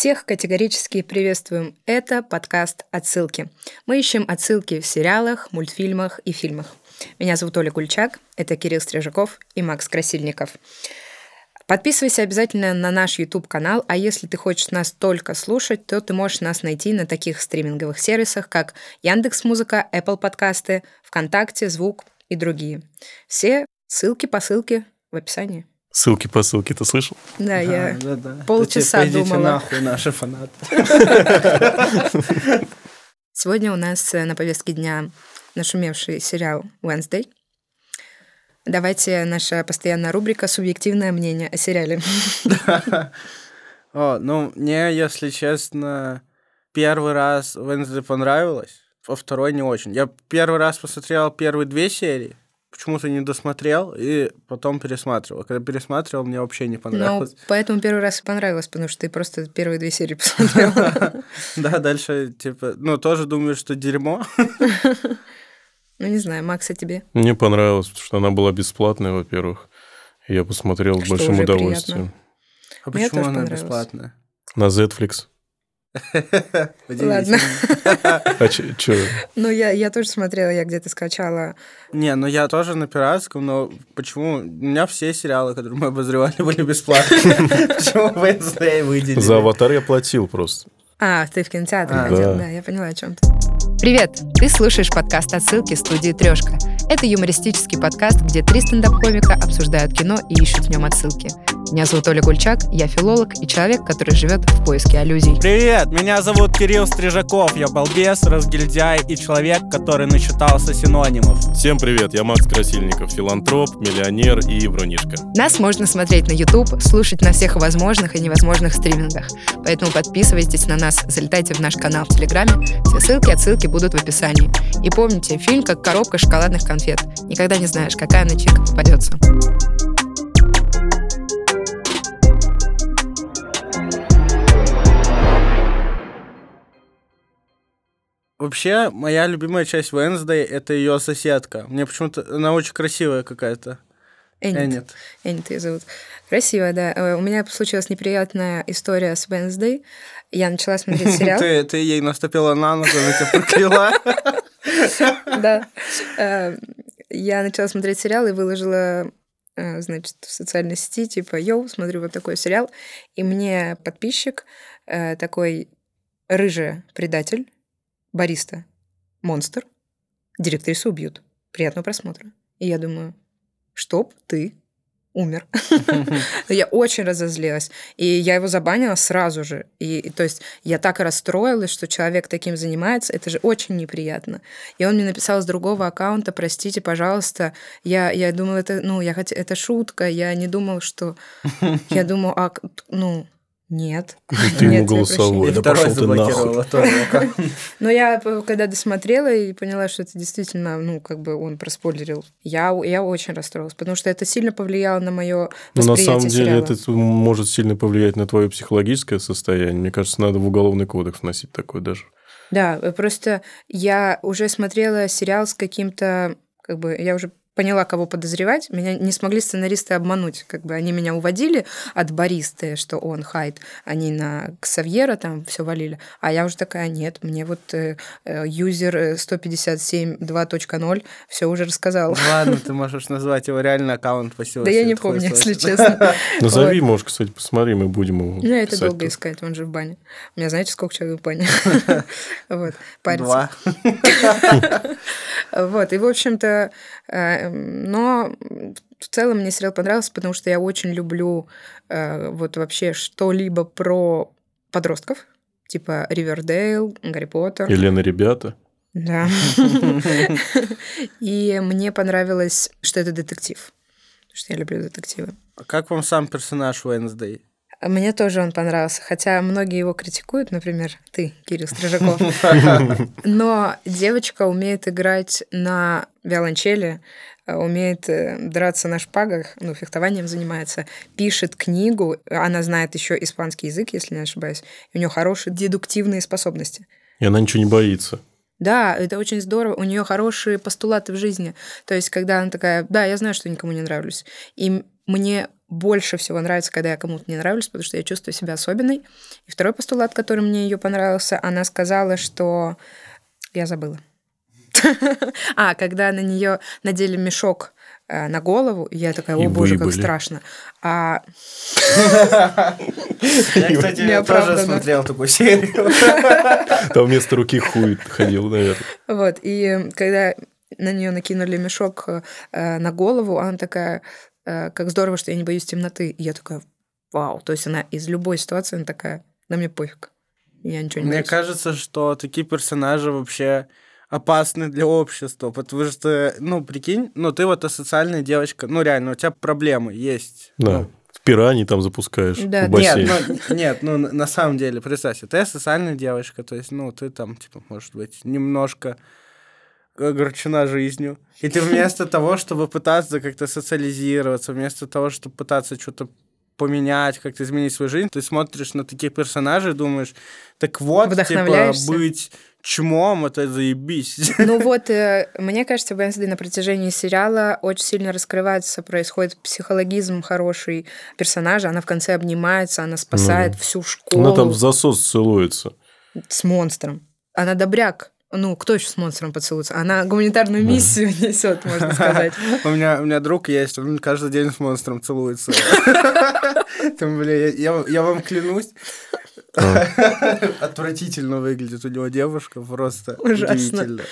Всех категорически приветствуем. Это подкаст «Отсылки». Мы ищем отсылки в сериалах, мультфильмах и фильмах. Меня зовут Оля Кульчак, это Кирилл Стрижаков и Макс Красильников. Подписывайся обязательно на наш YouTube-канал, а если ты хочешь нас только слушать, то ты можешь нас найти на таких стриминговых сервисах, как Яндекс Музыка, Apple подкасты, ВКонтакте, Звук и другие. Все ссылки по ссылке в описании. Ссылки по ссылке, ты слышал? Да, я да, да. полчаса Идите думала. нахуй, наши фанаты. Сегодня у нас э, на повестке дня нашумевший сериал Wednesday. Давайте наша постоянная рубрика «Субъективное мнение о сериале». О, ну, мне, если честно, первый раз Wednesday понравилось, во второй не очень. Я первый раз посмотрел первые две серии, почему-то не досмотрел и потом пересматривал. Когда пересматривал, мне вообще не понравилось. Ну, поэтому первый раз и понравилось, потому что ты просто первые две серии посмотрел. Да, дальше, типа, ну, тоже думаю, что дерьмо. Ну, не знаю, Макс, а тебе? Мне понравилось, потому что она была бесплатная, во-первых. Я посмотрел с большим удовольствием. А почему она бесплатная? На Netflix. Ладно. А что? Ну, я, я тоже смотрела, я где-то скачала. Не, ну я тоже на пиратском, но почему? У меня все сериалы, которые мы обозревали, были бесплатные. Почему Wednesday выделили? За аватар я платил просто. А, ты в кинотеатре а, ходил, да. да, я поняла о чем ты. Привет! Ты слушаешь подкаст «Отсылки» студии «Трешка». Это юмористический подкаст, где три стендап-комика обсуждают кино и ищут в нем отсылки. Меня зовут Оля Гульчак, я филолог и человек, который живет в поиске аллюзий. Привет, меня зовут Кирилл Стрижаков, я балбес, разгильдяй и человек, который начитался синонимов. Всем привет, я Макс Красильников, филантроп, миллионер и врунишка. Нас можно смотреть на YouTube, слушать на всех возможных и невозможных стримингах. Поэтому подписывайтесь на нас, залетайте в наш канал в Телеграме, все ссылки, отсылки будут в описании. И помните, фильм как коробка шоколадных конфет. Никогда не знаешь, какая начинка попадется. Вообще, моя любимая часть Wednesday — это ее соседка. Мне почему-то она очень красивая какая-то. Эннет. Эннет. Эннет ее зовут. Красивая, да. Э, у меня случилась неприятная история с Wednesday. Я начала смотреть сериал. Ты, ты ей наступила на ногу, она тебя прокляла. Да. Э, я начала смотреть сериал и выложила э, значит, в социальной сети, типа, йоу, смотрю вот такой сериал. И мне подписчик, такой рыжий предатель, бариста, монстр, директрису убьют. Приятного просмотра. И я думаю, чтоб ты умер. я очень разозлилась. И я его забанила сразу же. И, то есть я так расстроилась, что человек таким занимается. Это же очень неприятно. И он мне написал с другого аккаунта, простите, пожалуйста. Я, я думала, это, ну, я хот... это шутка. Я не думала, что... Я думала, а, ну, нет. Ты ему голосовой, да пошел ты нахуй. Но я когда досмотрела и поняла, что это действительно, ну, как бы он проспойлерил, я, я очень расстроилась, потому что это сильно повлияло на мое Ну, на самом деле, это может сильно повлиять на твое психологическое состояние. Мне кажется, надо в уголовный кодекс вносить такое даже. Да, просто я уже смотрела сериал с каким-то как бы я уже поняла, кого подозревать. Меня не смогли сценаристы обмануть. Как бы они меня уводили от баристы, что он хайт. Они на Ксавьера там все валили. А я уже такая, нет, мне вот э, э юзер 157 2.0 все уже рассказал. Ладно, ты можешь назвать его реально аккаунт по Да я не помню, если честно. Назови, может, кстати, посмотри, мы будем его Ну, это долго искать, он же в бане. У меня, знаете, сколько человек в бане? Вот, Два. Вот, и, в общем-то, э, но в целом мне сериал понравился, потому что я очень люблю э, вот вообще что-либо про подростков, типа Ривердейл, Гарри Поттер. Елена, ребята. Да. И мне понравилось, что это детектив. Потому что я люблю детективы. А как вам сам персонаж Уэнсдей? Мне тоже он понравился, хотя многие его критикуют, например, ты, Кирилл Стрижаков. Но девочка умеет играть на виолончели, умеет э, драться на шпагах, ну, фехтованием занимается, пишет книгу, она знает еще испанский язык, если не ошибаюсь, у нее хорошие дедуктивные способности. И она ничего не боится. Да, это очень здорово. У нее хорошие постулаты в жизни. То есть, когда она такая, да, я знаю, что никому не нравлюсь. И мне больше всего нравится, когда я кому-то не нравлюсь, потому что я чувствую себя особенной. И второй постулат, который мне ее понравился, она сказала, что я забыла. А, когда на нее надели мешок э, на голову, я такая, о боже, как страшно. А... Я, кстати, тоже смотрел такую серию. Там вместо руки хуй ходил, наверное. Вот, и когда на нее накинули мешок э, на голову, она такая, э, как здорово, что я не боюсь темноты. И я такая, вау. То есть она из любой ситуации, она такая, на мне пофиг. Я ничего не Мне боюсь. кажется, что такие персонажи вообще опасны для общества, потому что, ну, прикинь, ну, ты вот социальная девочка, ну, реально, у тебя проблемы есть. Да. Ну, в пираньи там запускаешь Да, в бассейн. нет, ну, нет, ну, на самом деле, представь, ты социальная девочка, то есть, ну, ты там, типа, может быть, немножко огорчена жизнью. И ты вместо того, чтобы пытаться как-то социализироваться, вместо того, чтобы пытаться что-то поменять, как-то изменить свою жизнь, ты смотришь на таких персонажей и думаешь, так вот, типа, быть чмом, это заебись. Ну вот, э, мне кажется, Венсдей на протяжении сериала очень сильно раскрывается, происходит психологизм хороший персонажа, она в конце обнимается, она спасает Ну, всю школу Она там в засос целуется. с монстром. Она добряк. Ну, кто еще с монстром поцелуется? Она гуманитарную миссию несет, можно сказать. У меня, у меня друг есть, он каждый день с монстром целуется. Там, бля, я, я, вам клянусь, отвратительно выглядит у него девушка, просто удивительно.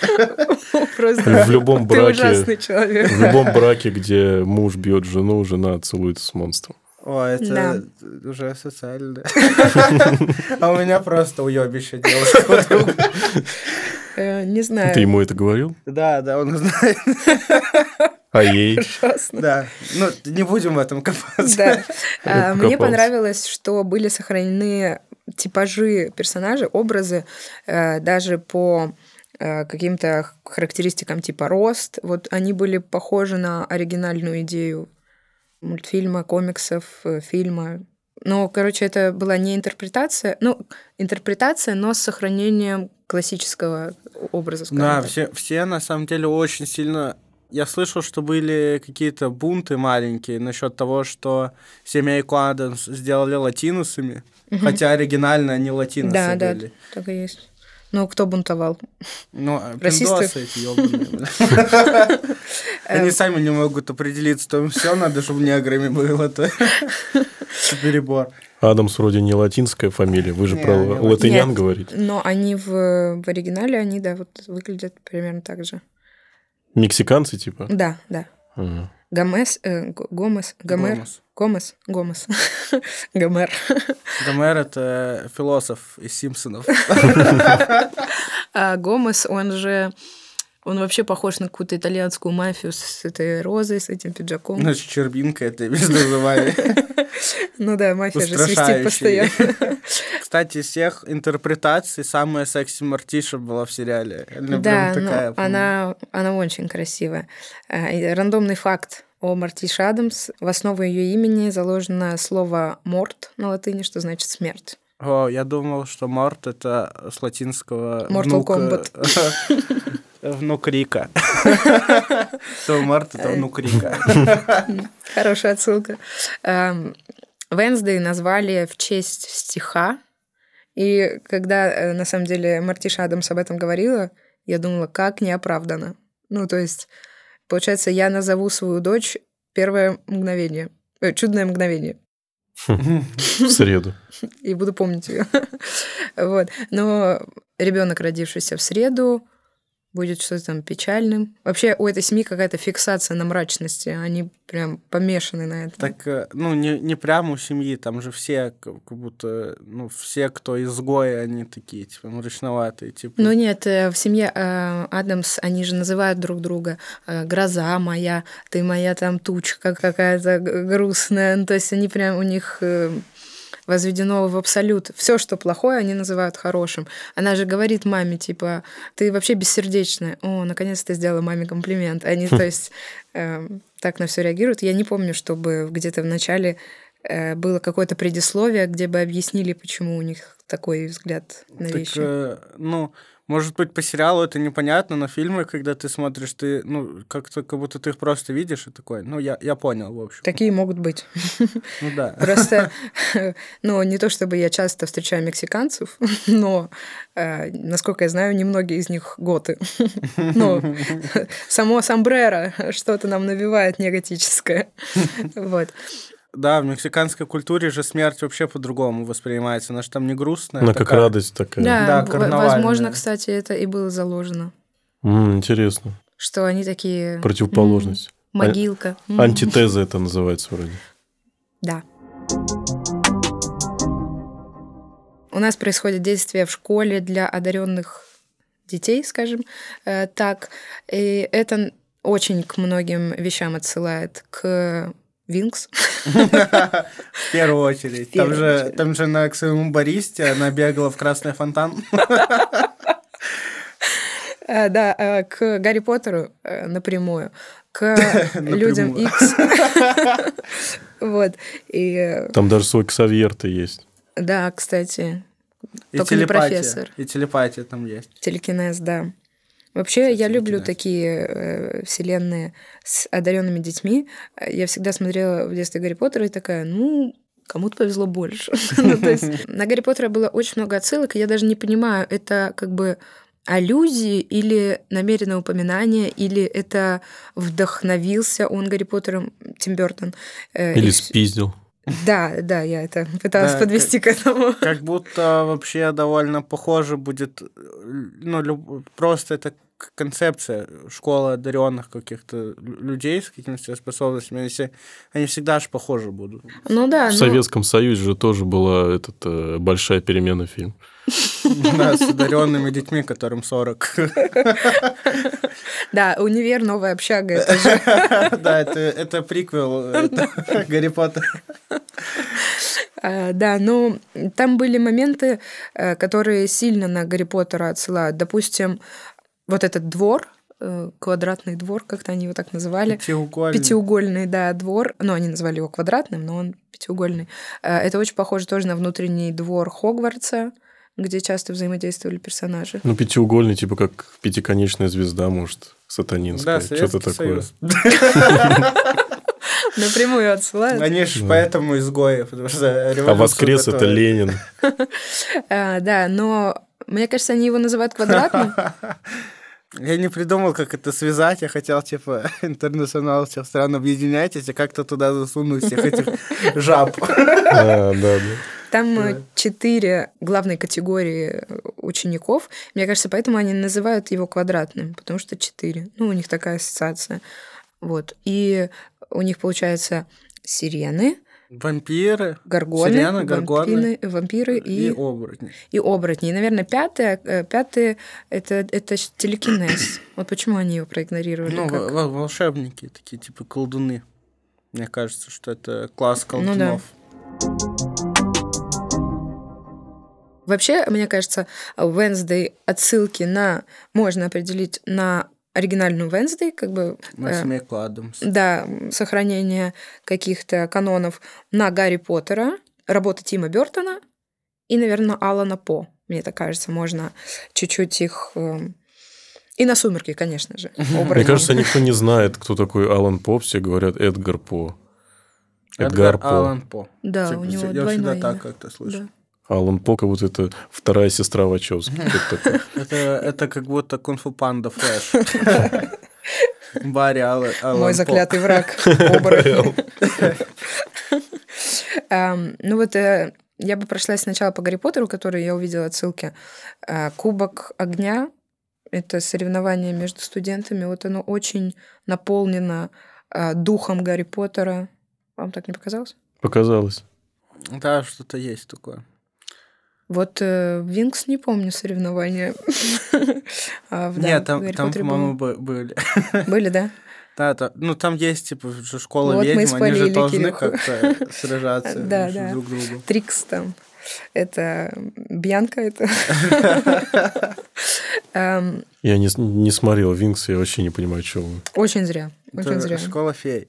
Просто В любом браке, в любом браке, где муж бьет жену, жена целуется с монстром. О, это Да. уже социально. А у меня просто уебище девушка Не знаю. Ты ему это говорил? Да, да, он знает. А ей? Ужасно. Да, ну не будем в этом копаться. Да. А, Мне понравилось, что были сохранены типажи персонажей, образы, э, даже по э, каким-то характеристикам типа рост. Вот они были похожи на оригинальную идею мультфильма, комиксов, э, фильма. Ну, короче, это была не интерпретация, ну, интерпретация, но с сохранением классического образа, Да, так. все, все на самом деле очень сильно... Я слышал, что были какие-то бунты маленькие насчет того, что семейку Адамс сделали латинусами, хотя оригинально они латиносы Да, да, были. так и есть. Ну, кто бунтовал? Ну, а Расисты? пиндосы эти ёбаные. Они сами не могут определиться, то все надо, чтобы неграми было, то перебор. Адамс вроде не латинская фамилия. Вы же Не, про не латынян Нет. говорите. Но они в, в оригинале, они, да, вот выглядят примерно так же. Мексиканцы, типа? Да, да. Ага. Гомес, э, Г- Гомес, Гомер, Гомес. Гомес, Гомес, Гомер. Гомер — это философ из Симпсонов. А Гомес, он же, он вообще похож на какую-то итальянскую мафию с этой розой, с этим пиджаком. Ну, Щербинка — это без названия. Ну да, мафия же свистит постоянно. Кстати, из всех интерпретаций самая секси Мартиша была в сериале. Она Да, ну, она, она очень красивая. А, Рандомный факт о Мартиш Адамс. В основу ее имени заложено слово «морт» на латыни, что значит «смерть». О, я думал, что Морт — это с латинского Mortal внука- Внук Рика. Что Морт — это внук Рика. Хорошая отсылка. Эм, Венсдей назвали в честь стиха. И когда, э, на самом деле, Мартиша Адамс об этом говорила, я думала, как неоправданно. Ну, то есть, получается, я назову свою дочь «Первое мгновение». Э, «Чудное мгновение». В среду. и буду помнить ее. вот. Но ребенок, родившийся в среду, будет что-то там печальным. Вообще у этой семьи какая-то фиксация на мрачности. Они прям помешаны на этом. Так, э, ну, не, не прямо у семьи, там же все, как будто, ну, все, кто изгои, они такие, типа, мрачноватые, типа. Ну нет, э, в семье э, Адамс они же называют друг друга э, гроза моя, ты моя там тучка какая-то грустная. Ну, то есть они прям у них э, возведено в абсолют. Все, что плохое, они называют хорошим. Она же говорит маме, типа, ты вообще бессердечная. О, наконец-то сделала маме комплимент. Они, то есть, э, так на все реагируют. Я не помню, чтобы где-то в начале э, было какое-то предисловие, где бы объяснили, почему у них такой взгляд на Так, вещи. э, ну, может быть, по сериалу это непонятно, но фильмы, когда ты смотришь, ты, ну, как-то, как будто ты их просто видишь и такой, ну, я, я понял, в общем. Такие могут быть. Ну да. Просто, ну, не то чтобы я часто встречаю мексиканцев, но, э, насколько я знаю, немногие из них готы. Ну, само сомбреро что-то нам навевает негатическое. Вот. Да, в мексиканской культуре же смерть вообще по-другому воспринимается. Она же там не грустная. Она как такая. радость такая. Да, Да, возможно, кстати, это и было заложено. М, интересно. Что они такие... Противоположность. м, Могилка. М. Антитеза это называется вроде. Да. У нас происходит действие в школе для одаренных детей, скажем э, так. И это очень к многим вещам отсылает к Винкс. В первую очередь. Там, же, там же на, к своему баристе она бегала в красный фонтан. Э, Да, э, к Гарри Поттеру э, напрямую, к людям. X. Вот. И Там даже свой ксавьер-то есть. да, кстати, И Только не телепатия. профессор. И телепатия там есть. телекинез, да. Вообще, я люблю такие э, вселенные с одаренными детьми. Я всегда смотрела в детстве Гарри Поттера и такая, ну, кому-то повезло больше. Ну, то есть на Гарри Поттера было очень много отсылок, и я даже не понимаю, это как бы аллюзии или намеренное упоминание, или это вдохновился он Гарри Поттером, Тим Бертон. э, Или и спиздил. Да, да, я это пыталась Да, подвести к этому. Как будто вообще довольно похоже будет, э, ну, люб- просто это концепция школы одаренных каких-то лю- людей с какими-то способностями, они, все, они всегда же похожи будут. Ну да, В ну, Советском Союзе же тоже была этот, э, большая перемена фильм. Да, с одаренными детьми, которым 40. да, универ, новая общага, это же Да, это, это приквел Гарри Поттер. А, Да, но там были моменты, э, которые сильно на Гарри Поттера отсылают. Допустим, вот этот двор, э, квадратный двор, как-то они его так называли. Пятиугольный. Пятиугольный, да, двор. Ну, они назвали его квадратным, но он пятиугольный. Э, Это очень похоже тоже на внутренний двор Хогвартса, где часто взаимодействовали персонажи. Ну, пятиугольный, типа как пятиконечная звезда, может, сатанинская. Да, Что-то такое. Напрямую отсылают. Они же Да. поэтому изгои, потому что А воскрес это. Ленин. А, Да, но мне кажется, они его называют квадратным. Я не придумал, как это связать. Я хотел, типа, интернационал всех стран объединяйтесь, и как-то туда засунуть всех этих жаб. Да, да. Там э, четыре главные категории учеников. Мне кажется, поэтому они называют его квадратным, потому что четыре. Ну, у них такая ассоциация. Вот. И у них, получается, сирены, Вампиры горгоны, Сирены, горгоны вампиры и и, оборотни. и оборотни. И, наверное, пятое, э, пятое это, это телекинез. Вот почему они его проигнорировали. Ну, как- во- во- волшебники, такие, типа, колдуны. Мне кажется, что это класс Ну да. колдунов. Вообще, мне кажется, Wednesday отсылки на... Можно определить на оригинальную Wednesday, как бы... На э, Адамс. да, сохранение каких-то канонов на Гарри Поттера, работа Тима Бертона и, наверное, Алана По. Мне так кажется, можно чуть-чуть их... эм, И на «Сумерки», конечно же. Мне кажется, никто не знает, кто такой Алан По. Все говорят Эдгар По. Эдгар По. Алан По. Да, Типа, у него Я двойное всегда так имя. как-то слышу. Да. Алан По, как будто это вторая сестра Вачовски. Это, это как будто кунг-фу панда Флэш. Барри Аллен Мой заклятый враг. Ам, Ну вот э, я бы прошлась сначала по Гарри Поттеру, который я увидела отсылки. А, Кубок огня — это соревнование между студентами. Вот оно очень наполнено а, духом Гарри Поттера. Вам так не показалось? Показалось. Да, что-то есть такое. Вот э, Винкс не помню соревнования. А Нет, там, по-моему, были. Были, да? Да, ну там есть, типа, школа Вот ведьм, они же должны как-то сражаться Да, да. друг другом. Трикс там. Это Бьянка это. Эм, Я не, не смотрел Винкс, я вообще не понимаю, что вы. Очень зря. Очень зря. школа фей.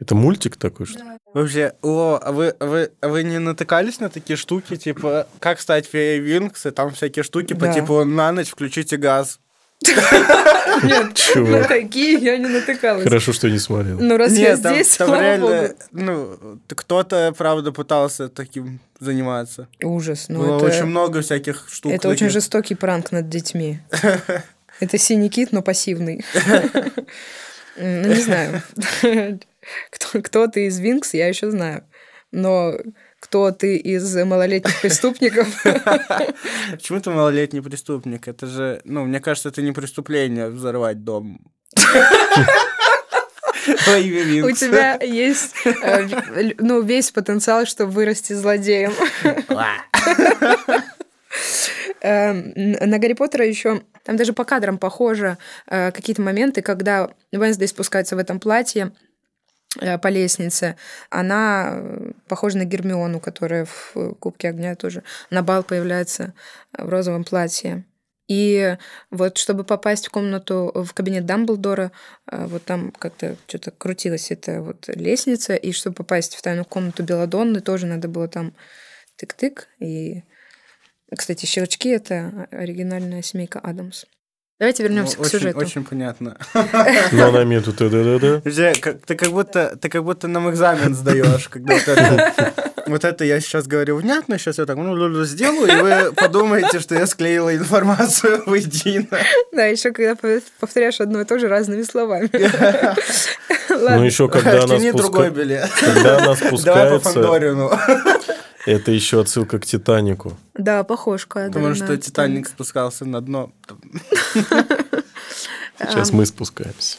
Это мультик такой, что? Да. Вообще, о, а вы, а вы, а вы не натыкались на такие штуки, типа, как стать феей Винкс, и там всякие штуки да. по типу на ночь включите газ. Нет, на такие я не натыкалась. Хорошо, что не смотрел. Ну, раз я здесь, там реально, ну, кто-то, правда, пытался таким заниматься. Ужас. Ну, Было очень много всяких штук. Это очень жестокий пранк над детьми. Это синий кит, но пассивный. Ну, не знаю. Кто, кто ты из Винкс, я еще знаю. Но кто ты из малолетних преступников. Почему ты малолетний преступник? Это же, ну, мне кажется, это не преступление взорвать дом. У тебя есть э, ну, весь потенциал, чтобы вырасти злодеем. Эм, на Гарри Поттера еще там даже по кадрам похоже э, какие-то моменты, когда Венсдей спускается в этом платье, по лестнице, она э, похожа на Гермиону, которая в Кубке огня тоже на бал появляется в розовом платье. И вот чтобы попасть в комнату, в кабинет Дамблдора, э, вот там как-то что-то крутилась эта вот лестница, и чтобы попасть в тайную комнату Беладонны, тоже надо было там тык-тык. И, кстати, щелчки — это оригинальная семейка Адамс. Давайте вернемся ну, к очень, сюжету. Очень понятно. Ну, на мету ты да да да Ты как будто ты как будто нам экзамен сдаешь, когда вот это, вот это я сейчас говорю внятно, сейчас я так ну, сделаю, и вы подумаете, что я склеила информацию воедино. Да, еще когда повторяешь одно и то же разными словами. Ну, еще когда она билет. Когда она спускается... Давай по Фандорину. Это еще отсылка к Титанику. Да, похожка. Потому что Титаник спускался на дно. Сейчас мы спускаемся.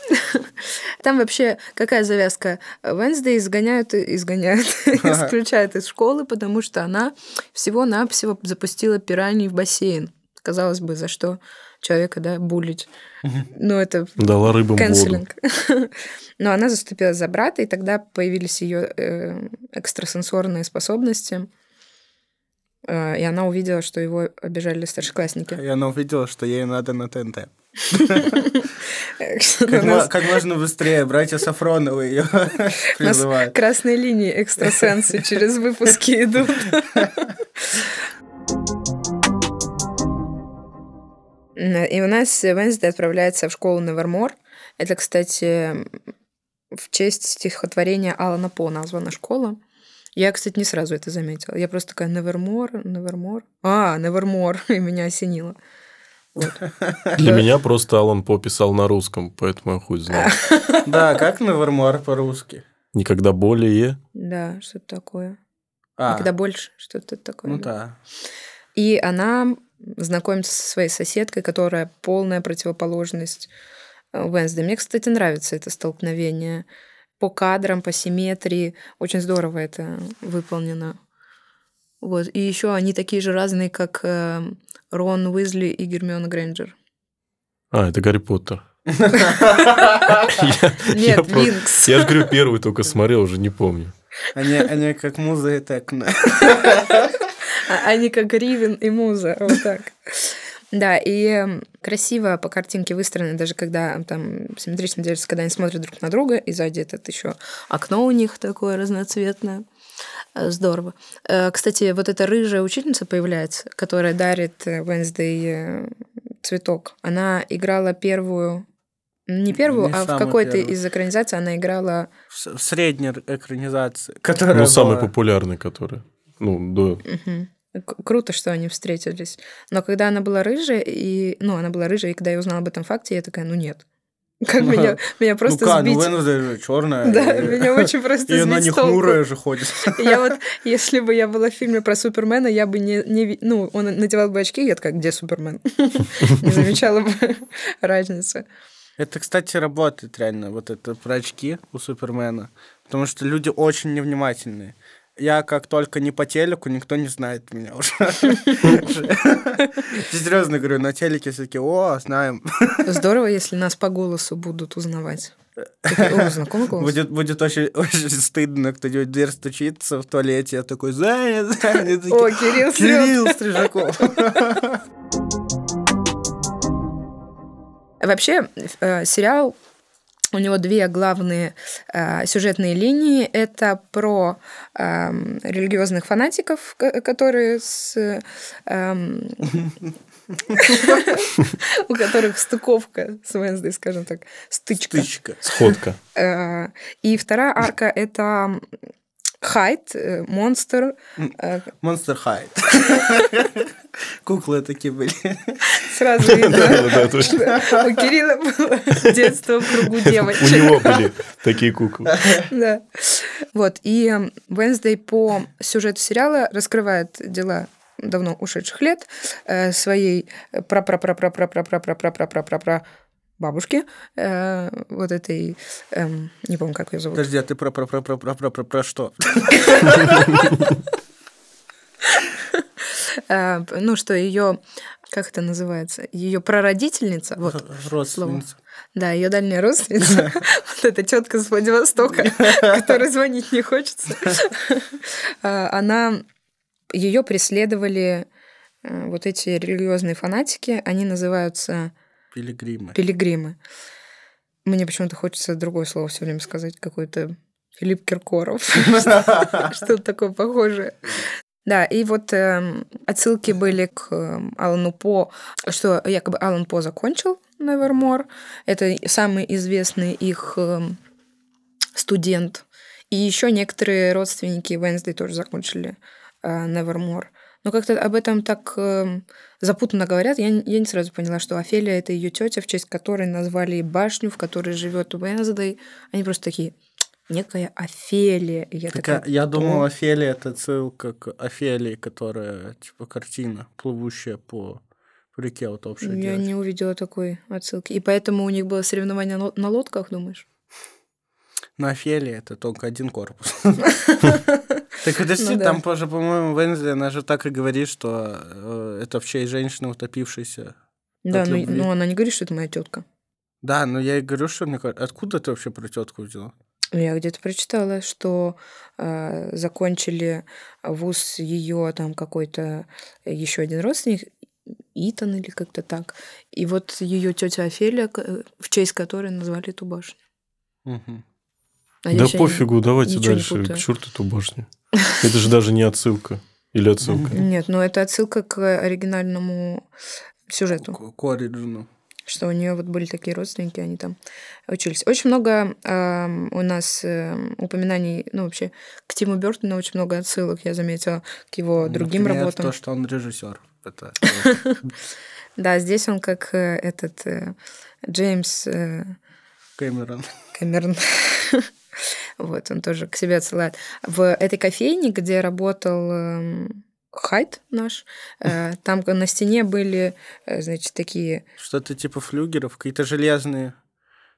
Там вообще какая завязка? Венсдей изгоняют, изгоняют, исключают из школы, потому что она всего-навсего запустила пираний в бассейн. Казалось бы, за что человека, да, булить. Ну, это Дала рыбам канцелинг. Но она заступила за брата, и тогда появились ее э, экстрасенсорные способности. Э, и она увидела, что его обижали старшеклассники. И она увидела, что ей надо на ТНТ. Как можно быстрее, братья Сафроновы ее призывают. Красные линии экстрасенсы через выпуски идут. И у нас Венсдей отправляется в школу Невермор. Это, кстати, в честь стихотворения Алана По названа школа. Я, кстати, не сразу это заметила. Я просто такая Невермор, Невермор. А, Невермор, и меня осенило. Вот. Для меня просто Алан По писал на русском, поэтому я хуй знаю. Да, как Невермор по-русски? Никогда более. Да, что-то такое. А. Никогда больше, что-то такое. Ну да. И она знакомится со своей соседкой, которая полная противоположность Венсдей. Мне, кстати, нравится это столкновение по кадрам, по симметрии. Очень здорово это выполнено. Вот. И еще они такие же разные, как э, Рон Уизли и Гермиона Грейнджер. А, это Гарри Поттер. Нет, Винкс. Я же говорю, первый только смотрел, уже не помню. Они как Муза и Текна. Они как Ривен и Муза, вот так. Да, и красиво по картинке выстроено, даже когда там симметрично держится, когда они смотрят друг на друга, и сзади этот еще окно у них такое разноцветное. Э, здорово. Э, кстати, вот эта рыжая учительница появляется, которая дарит э, цветок. Она играла первую не первую, не а в какой-то из экранизаций она играла... В, средней экранизации, которая Ну, была... самой популярной, которая. Ну, до... Угу. Круто, что они встретились. Но когда она была рыжая, и... Ну, она была рыжая, и когда я узнала об этом факте, я такая, ну нет. Как меня, меня просто ну, сбить. Ну, же черная. Да, меня очень просто И она не хмурая же ходит. Я вот, если бы я была в фильме про Супермена, я бы не... не ну, он надевал бы очки, я такая, где Супермен? Не замечала бы разницы. Это, кстати, работает реально, вот это про очки у Супермена. Потому что люди очень невнимательные я как только не по телеку, никто не знает меня уже. Серьезно говорю, на телеке все таки о, знаем. Здорово, если нас по голосу будут узнавать. Знакомый голос? Будет, будет очень, очень стыдно, кто-нибудь дверь стучится в туалете, я такой, занят, занят. О, Кирилл Кирилл Стрижаков. Вообще, э, сериал у него две главные э, сюжетные линии. Это про э, религиозных фанатиков, которые с... Э, у которых стыковка с Венсдей, скажем так, стычка. Стычка. Сходка. Э, и вторая арка — это Хайд, э, монстр. Э, монстр Хайд. Куклы такие были. Сразу видно, у Кирилла было детство в кругу девочек. У него были такие куклы. Да. Вот, и Wednesday по сюжету сериала раскрывает дела давно ушедших лет своей пра пра пра пра пра пра пра пра пра пра пра пра пра бабушки, э, вот этой, э, не помню, как ее зовут. Подожди, а ты про про про про про про про, про что? Э, ну, что ее, как это называется, ее прародительница, вот родственница. Да, ее дальняя родственница, вот эта тетка с Владивостока, которой звонить не хочется. Э, она ее преследовали э, вот эти религиозные фанатики, они называются Пилигримы. Пилигримы. Мне почему-то хочется другое слово все время сказать, какой-то Филипп Киркоров. Что-то такое похожее. Да, и вот э, отсылки были к э, Алану По, что якобы Алан По закончил Nevermore. Это самый известный их э, студент. И еще некоторые родственники Wednesday тоже закончили э, Nevermore. Но как-то об этом так э, запутанно говорят. Я, я не сразу поняла, что Офелия это ее тетя, в честь которой назвали башню, в которой живет Уэнсдей. Они просто такие некая Офелия. И я так, такая, я думал, Офелия это ссылка к Офелии, которая типа картина, плывущая по реке утопшая Я девочка. не увидела такой отсылки. И поэтому у них было соревнование на лодках, думаешь? На Офелии это только один корпус. Так подожди, ну, там позже, по-моему, Вензи, она же так и говорит, что э, это в честь женщины утопившейся. Да, но, но ну, она не говорит, что это моя тетка. Да, но я и говорю, что мне откуда ты вообще про тетку взяла? Я где-то прочитала, что э, закончили вуз ее там какой-то еще один родственник, Итан или как-то так. И вот ее тетя Офелия, в честь которой назвали эту башню. Угу. А да пофигу, давайте дальше. К черту эту башню. Это же даже не отсылка. Или отсылка? Нет, но это отсылка к оригинальному сюжету. К оригину. Что у нее вот были такие родственники, они там учились. Очень много э, у нас э, упоминаний, ну вообще, к Тиму Бертону очень много отсылок, я заметила, к его ну, другим Например, работам. то, что он режиссер. Да, здесь он как э, этот э, Джеймс... Э, Кэмерон. Кэмерон. Вот, он тоже к себе отсылает. В этой кофейне, где работал эм, Хайтнаш, э, там на стене были, э, значит, такие... Что-то типа флюгеров, какие-то железные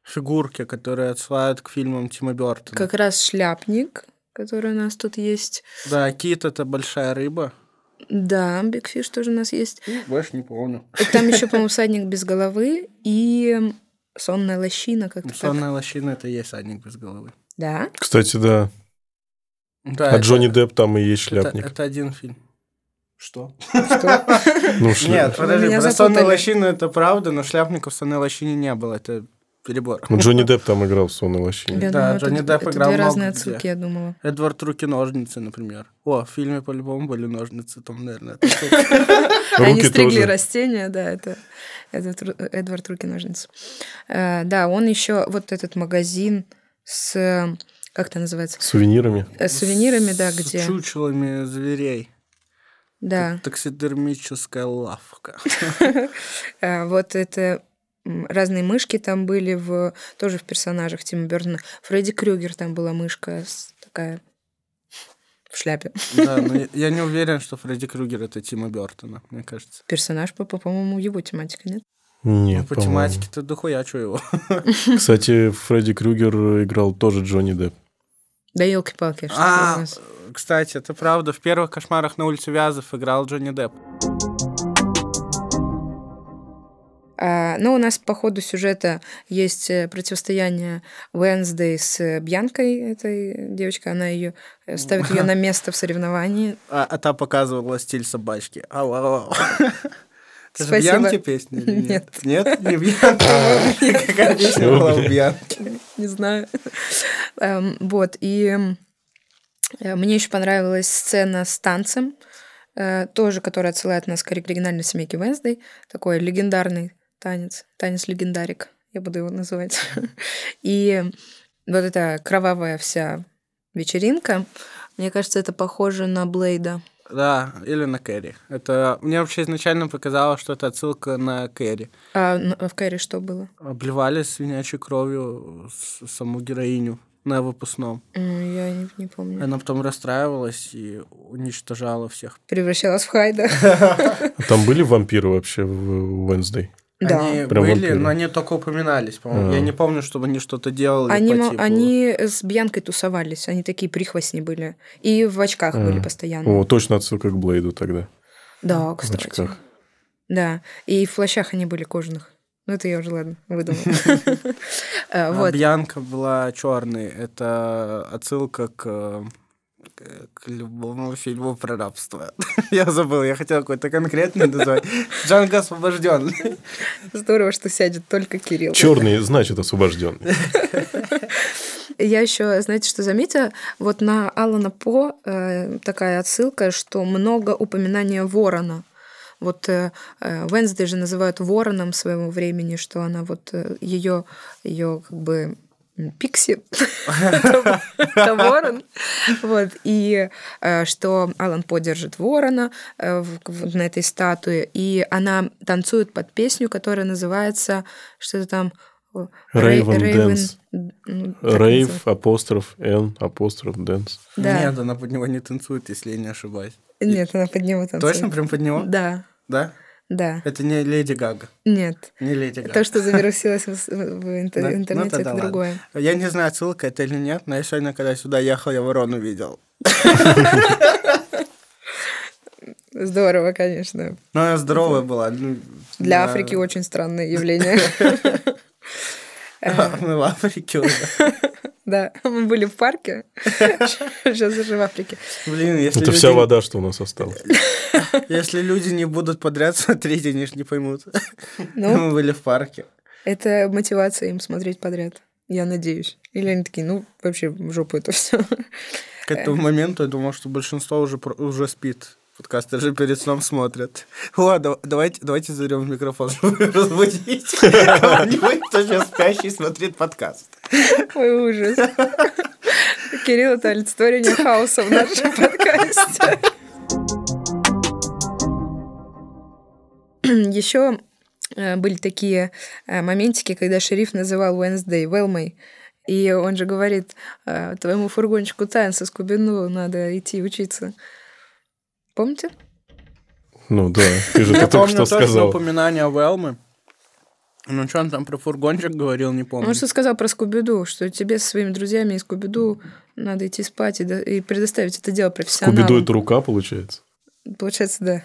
фигурки, которые отсылают к фильмам Тима Бёртона. Как раз шляпник, который у нас тут есть. Да, Kid — это большая рыба. Да, Big Fish тоже у нас есть. Ну, больше не помню. И там еще, по-моему, всадник без головы и сонная лощина как-то Сонная так. лощина — это и есть всадник без головы. Да? Кстати, да. Да, а это, Джонни Депп там и есть шляпник. Это, это один фильм. Что? Что? Ну, Нет, подожди, про сонную лощину это правда, но шляпников в сонной лощине не было. Это перебор. Ну, Джонни Депп там играл в сонной лощине. Я да, думала, Джонни это, Депп это играл две разные отсылки, я думала. Эдвард Руки-ножницы, например. О, в фильме по-любому были ножницы, там, наверное. Они стригли растения, да, это Эдвард Руки-ножницы. Э, да, он еще вот этот магазин с как это называется? Сувенирами. С э, сувенирами, да, где. С чучелами зверей. Да. Таксидермическая лавка. Э, вот это разные мышки там были в тоже в персонажах Тима Бертона. Фредди Крюгер там была мышка такая в шляпе. Да, но я не уверен, что Фредди Крюгер это Тима Бертона, мне кажется. Персонаж, по-моему, его тематика, нет? Нет, ну, по тематике-то дохуя что его. Кстати, Фредди Крюгер играл тоже Джонни Депп. Да елки-палки, что а, кстати, это правда. В первых кошмарах на улице Вязов играл Джонни Депп. А, ну, у нас по ходу сюжета есть э, противостояние Wednesday с Бьянкой, этой девочкой. Она ее э, ставит ее на место в соревновании. А, а та показывала стиль собачки. Ау, Это же Бьянки песня или нет? Нет, не Бьянки. Какая песня была у Бьянки? Не знаю. Эм, вот, и э, мне еще понравилась сцена с танцем, э, тоже, которая отсылает нас к оригинальной семейке Венсдей. Такой легендарный танец, танец-легендарик, я буду его называть. И вот эта кровавая вся вечеринка, мне кажется, это похоже на Блейда. Да, или на Кэрри. Это мне вообще изначально показалось, что это отсылка на Кэрри. А, а в Кэрри что было? Обливали свинячей кровью саму героиню на выпускном. Я не, не помню. Она потом расстраивалась и уничтожала всех. Превращалась в Хайда. Там были вампиры вообще в Wednesday? Да. Они Прям были, вампиры. но они только упоминались, по-моему. А. Я не помню, чтобы они что-то делали Они, по типу. они с Бьянкой тусовались, они такие прихвостни были. И в очках были А. постоянно. О, точно отсылка к Блейду тогда. Да, В кстати. очках. Да. И в плащах они были кожаных. Ну, это я уже, ладно, выдумала. Э, А Вот. Бьянка была черной. Это отсылка к к- любому фильму про рабство. Я забыл, я хотел какой-то конкретный назвать. Джанго освобожден. Здорово, что сядет только Кирилл. Черный, значит, освобожден. Я еще, знаете, что заметила? Вот на Алана По э, такая отсылка, что много упоминания ворона. Вот э, э, Венсдей же называют вороном своего времени, что она вот ее, ее как бы Пикси, это ворон. Вот. И э, что Аллан По держит ворона э, на этой статуе, и она танцует под песню, которая называется что-то там... о, Raven Rav- Dance. ну, так Рейв, апостроф, N, апостроф, dance. Да. Нет, она под него не танцует, если я не ошибаюсь. Нет, она под него танцует. Точно прям под него? Да, Да? Да. Это не Леди Гага. Нет. Не Леди Гага. То, что завирусилось в, в интер- Ну, ну интернете, тогда это ладно. другое. Я не знаю, ссылка это или нет, но я сегодня, когда сюда ехал, я ворону видел. Здорово, конечно. Но она здоровая была. ну, Для да. Африки очень странное явление. Мы в Африке уже. Да, мы были в парке. Сейчас уже в Африке. Блин, если Это вся вода, что у нас осталась. Если люди не будут подряд смотреть, они ж не поймут. Ну, Мы были в парке. это мотивация им смотреть подряд. Я надеюсь. Или они такие, ну, вообще в жопу это все. К этому моменту я думал, что большинство уже, про- уже спит. Подкасты же перед сном смотрят. О, да- давайте, давайте зайдем в микрофон, чтобы разбудить. Не будет, кто сейчас спящий смотрит подкаст. Ой, ужас. Кирилл, это олицетворение хаоса в нашем подкасте. Еще э, были такие э, моментики, когда шериф называл Wednesday Велмой. И он же говорит, э, твоему фургончику танца Скубину надо идти учиться. Помните? Ну да, ты же Я только помню что сказал. упоминание Велмы. Ну, что он там про фургончик говорил, не помню. Он что сказал про Скубиду, что тебе со своими друзьями и Скубиду надо идти спать и, до- и предоставить это дело профессионалам. Скубиду это рука, получается. Получается, да.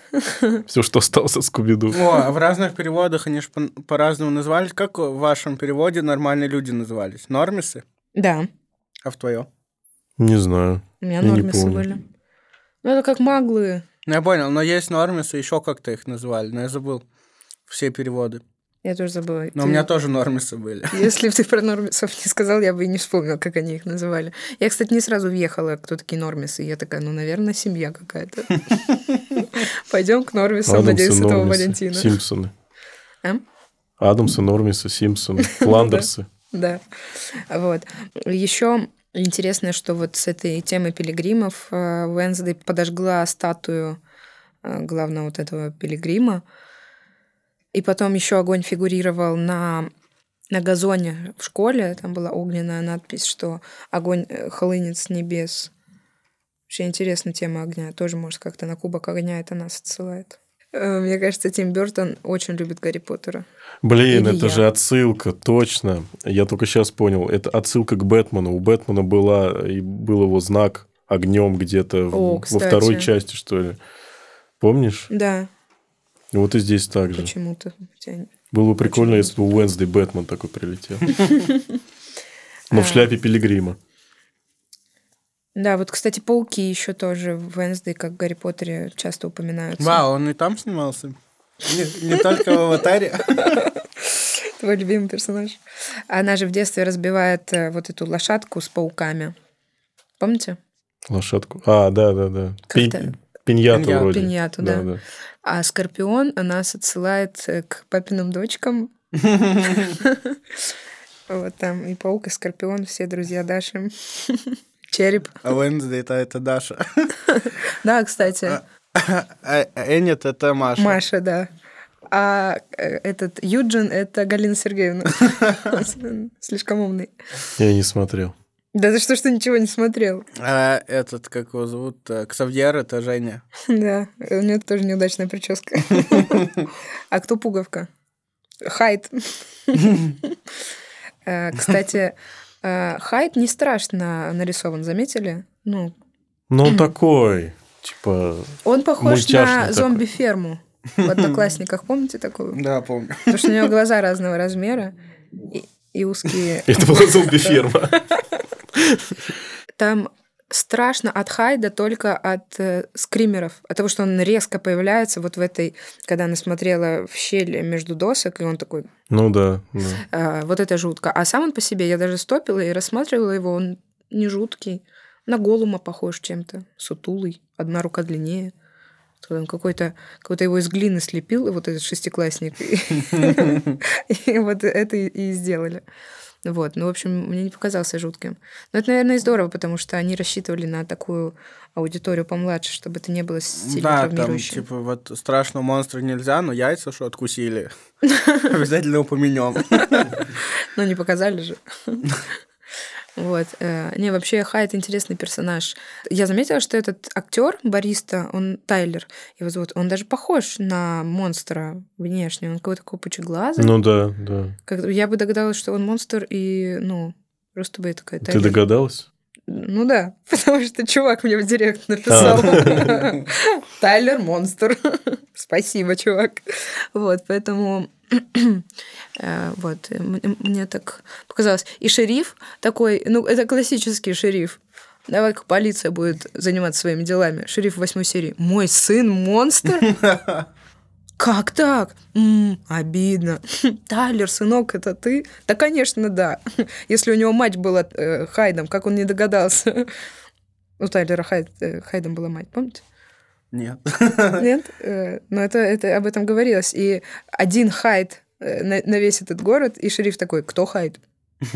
Все, что осталось от Скубиду. О, а в разных переводах они же по- по-разному назывались. Как в вашем переводе нормальные люди назывались? Нормисы? Да, А в твоем? Не знаю. у меня Я не нормисы помню. были. Ну, это как маглы. Ну, я понял, но есть нормисы, еще как-то их называли, но я забыл все переводы. Я тоже забыла. Но Ты- у меня тоже нормисы были. Если бы ты про нормисов не сказал, я бы и не вспомнила, как они их называли. Я, кстати, не сразу въехала, кто такие нормисы. Я такая, ну, наверное, семья какая-то. Пойдем к нормисам на День Адамсы, Святого Нормисы, Валентина. Симпсоны. А? Адамсы, Нормисы, Симпсоны, Фландерсы. Да. Вот. Еще интересно, что вот с этой темой пилигримов э, Уэнсдей подожгла статую э, главного вот этого пилигрима. И потом еще огонь фигурировал на, на газоне в школе. Там была огненная надпись, что огонь э, хлынет с небес. Вообще интересная тема огня. Тоже, может, как-то на кубок огня это нас отсылает. Э, Мне кажется, Тим Бертон очень любит Гарри Поттера. Блин, Или это я. же отсылка, точно. Я только сейчас понял. Это отсылка к Бэтмену. У Бэтмена была, и был его знак огнем где-то в- О, во кстати. второй части, что ли. Помнишь? Да, Вот и здесь так же. почему-то. Было бы прикольно, если бы у Уэнсдей Бэтмен такой прилетел. Но в А. шляпе пилигрима. Да, вот, кстати, пауки еще тоже в Венсдей, как в Гарри Поттере, часто упоминаются. Вау, он и там снимался? Не, не только в аватаре. Твой любимый персонаж. Она же в детстве разбивает э, вот эту лошадку с пауками. Помните? Лошадку. А, да, да, да. Как-то Пиньяту Пинья- вроде. пиньяту, да. А Скорпион нас отсылает к папиным дочкам. Вот там и паук, и Скорпион, все друзья Даши. Череп. А Венсдей это, это Даша. Да, кстати, А Эннет это Маша. Маша, да. А э, этот Юджин — это Галина Сергеевна. Слишком умный. Я не смотрел. Да за что, что ничего не смотрел? А этот, как его зовут? э, Ксавьер, это Женя. Да, у нее тоже неудачная прическа. А кто пуговка? Хайд. Э, Кстати, э, Хайд не страшно нарисован, заметили? Ну, Ну, он такой, типа... он похож на зомби-ферму. В «Одноклассниках», помните такую? Да, помню. Потому что у него глаза разного размера и, и узкие. Это была зомби-ферма. Там страшно от Хайда только от э, скримеров, от того, что он резко появляется вот в этой, когда она смотрела в щель между досок, и он такой, Ну да, да. э, вот это жутко. А сам он по себе, я даже стопила и рассматривала его, он не жуткий, на голума похож чем-то, сутулый, одна рука длиннее. Он какой-то, какой-то его из глины слепил, вот этот шестиклассник. И вот это и- и сделали. Вот, ну, в общем, мне не показался жутким. Но это, наверное, и здорово, потому что они рассчитывали на такую аудиторию помладше, чтобы это не было сильно Да, там, типа, вот страшного монстра нельзя, но яйца, что откусили, обязательно упомянем. Но не показали же. Вот. э, Не, вообще Хайд интересный персонаж. Я заметила, что этот актер, бариста, он Тайлер, его зовут, он даже похож на монстра внешне. Он какой-то такой пучеглазый. Ну да, да. Как- Я бы догадалась, что он монстр, и, ну, просто бы я такая Ты Тайлер. догадалась? Ну да, потому что чувак мне в директ написал. Тайлер монстр. Спасибо, чувак. Вот, поэтому вот, э, мне так показалось. И шериф такой, ну, это классический шериф. Давай-ка полиция будет заниматься своими делами. Шериф восьмой серии. Мой сын монстр? Как так? М, обидно. Тайлер, сынок, это ты? Да, конечно, да. Если у него мать была э, Хайдом, как он не догадался? У Тайлера Хайд, э, Хайдом была мать, помните? Нет. Нет? Э, Но это, это об этом говорилось. И один Хайд э, на, на весь этот город, и шериф такой, кто Хайд?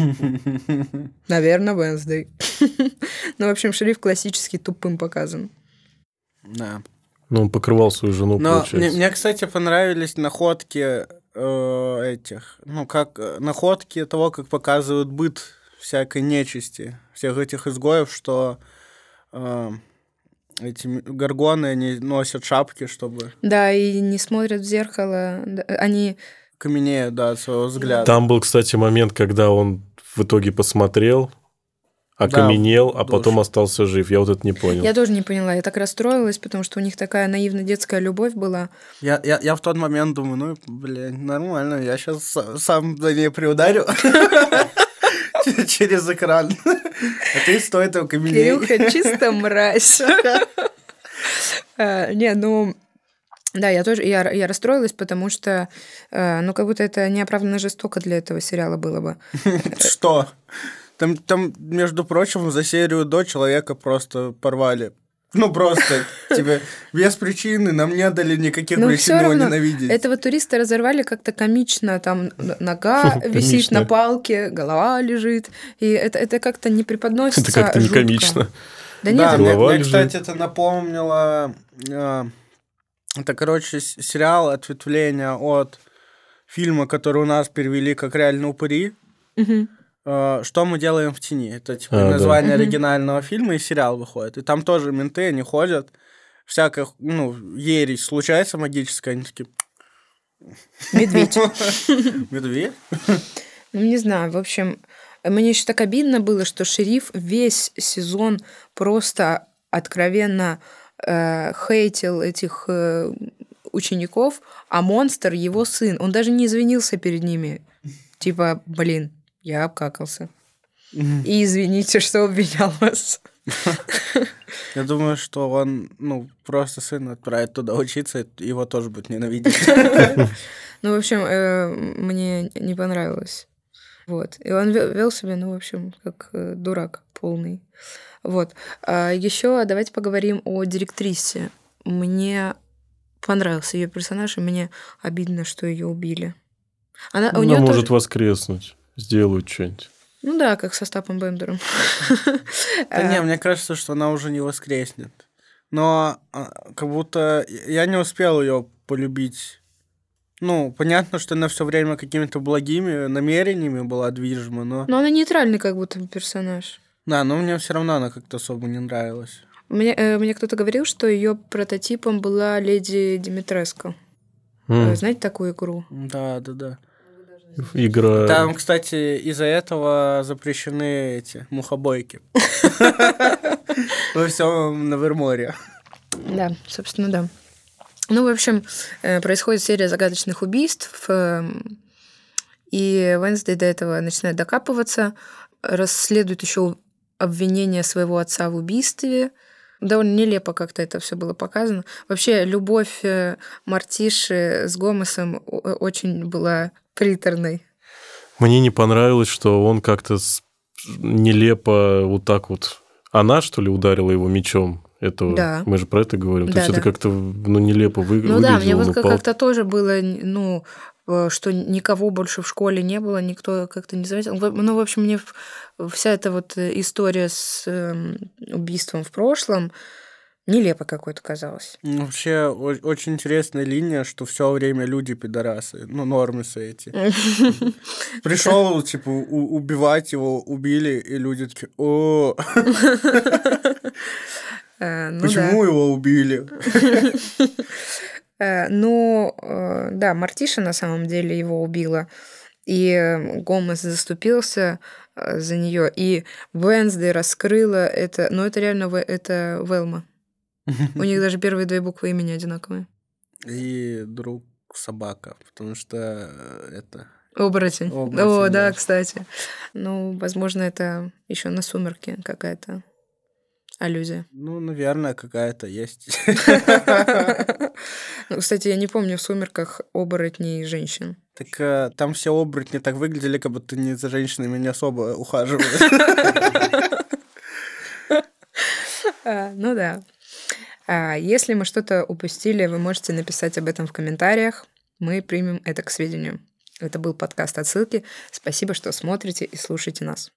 Наверное, Венсдей. Ну, в общем, шериф классический тупым показан. Да. Ну, он покрывал свою жену, Но мне, получается. мне, кстати, понравились находки э, этих, ну, как э, находки того, как показывают быт всякой нечисти, всех этих изгоев, что э, эти горгоны, они носят шапки, чтобы Да, и не смотрят в зеркало. Да, Они... каменеют, да, от своего взгляда. Там был, кстати, момент, когда он в итоге посмотрел, окаменел, а душ. потом остался жив. Я вот это не понял. Я тоже не поняла. Я так расстроилась, потому что у них такая наивно детская любовь была. Я, я, я в тот момент думаю, ну, блин, нормально, я сейчас сам за ней приударю через экран. А ты стой там каменей. Кирюха чисто мразь. А, Не, ну... Да, я тоже, я, я расстроилась, потому что, э, ну, как будто это неоправданно жестоко для этого сериала было бы. Что? Там, там, между прочим, за серию до человека просто порвали. Ну, просто, тебе без причины нам не дали никаких Но причин его ненавидеть. этого туриста разорвали как-то комично. Там нога висит на палке, голова лежит. И это, это как-то не преподносится Это как-то не жутко. комично. Да нет, да, Голова мне, лежит. кстати, это напомнило... э, это, короче, сериал ответвление от фильма, который у нас перевели как «Реально упыри». Мгм. Э, Что мы делаем в тени? Это типа А, да. название Мгм. оригинального фильма, и сериал выходит. И там тоже менты, они ходят, всякая, ну, ересь случается магическая, они такие, Медведь. медведь? Ну, не знаю, в общем, мне еще так обидно было, что шериф весь сезон просто откровенно э, хейтил этих э, учеников, а монстр его сын. Он даже не извинился перед ними. Типа, блин, я обкакался. И извините, что обвинял вас. Я думаю, что он, ну, просто сына отправит туда учиться, его тоже будет ненавидеть. Ну, в общем, э, мне не понравилось. Вот. И он вел себя, ну, в общем, как э, дурак полный. Вот. А еще давайте поговорим о директрисе. Мне понравился ее персонаж, и мне обидно, что ее убили. Она, Она у может тоже... воскреснуть, сделают что-нибудь. Ну да, как со Стапом Бендером. Да не, мне кажется, что она уже не воскреснет. Но а, как будто я не успел ее полюбить. Ну, понятно, что она все время какими-то благими намерениями была движима, но... Но она нейтральный как будто персонаж. Да, но мне все равно она как-то особо не нравилась. Мне, э, мне кто-то говорил, что ее прототипом была леди Димитреско. Mm. Знаете такую игру? Да, да, да. Игра. Там, кстати, из-за этого запрещены эти мухобойки. Во всем Наверморе. Да, собственно, да. Ну, в общем, э, происходит серия загадочных убийств, эм, и Венсдей до этого начинает докапываться, расследует еще обвинение своего отца в убийстве. Довольно нелепо как-то это все было показано. Вообще, любовь э, Мартиши с Гомесом очень была приторной. Мне не понравилось, что он как-то нелепо вот так вот... Она, что ли, ударила его мечом? этого. Да. Мы же про это говорим. Да, То есть да. это как-то ну, нелепо вы, ну, выглядело. Ну да, мне вот как-то тоже было, ну, э, что никого больше в школе не было, никто как-то не заметил. Ну, в общем, мне вся эта вот история с эм, убийством в прошлом, нелепо какой-то казалось. Ну, вообще, очень интересная линия, что все время люди пидорасы, ну, нормисы эти. Пришел, типа, убивать его, убили, и люди такие, о э, ну Почему его убили? Э, ну, э, да, Мартиша на самом деле его убила. И Гомес заступился за нее, и Венсдей раскрыла это. Но это реально это Велма. У них даже первые две буквы имени одинаковые. И друг собака, потому что э, это... Оборотень. Оборотень О, да, да, кстати. Ну, возможно, это еще на сумерки какая-то аллюзия. Ну, наверное, какая-то есть. Ну, кстати, я не помню в «Сумерках» оборотней женщин. Так э, там все оборотни так выглядели, как будто не за женщинами не особо ухаживают. А, ну да. А, если мы что-то упустили, вы можете написать об этом в комментариях. Мы примем это к сведению. Это был подкаст «Отсылки». Спасибо, что смотрите и слушаете нас.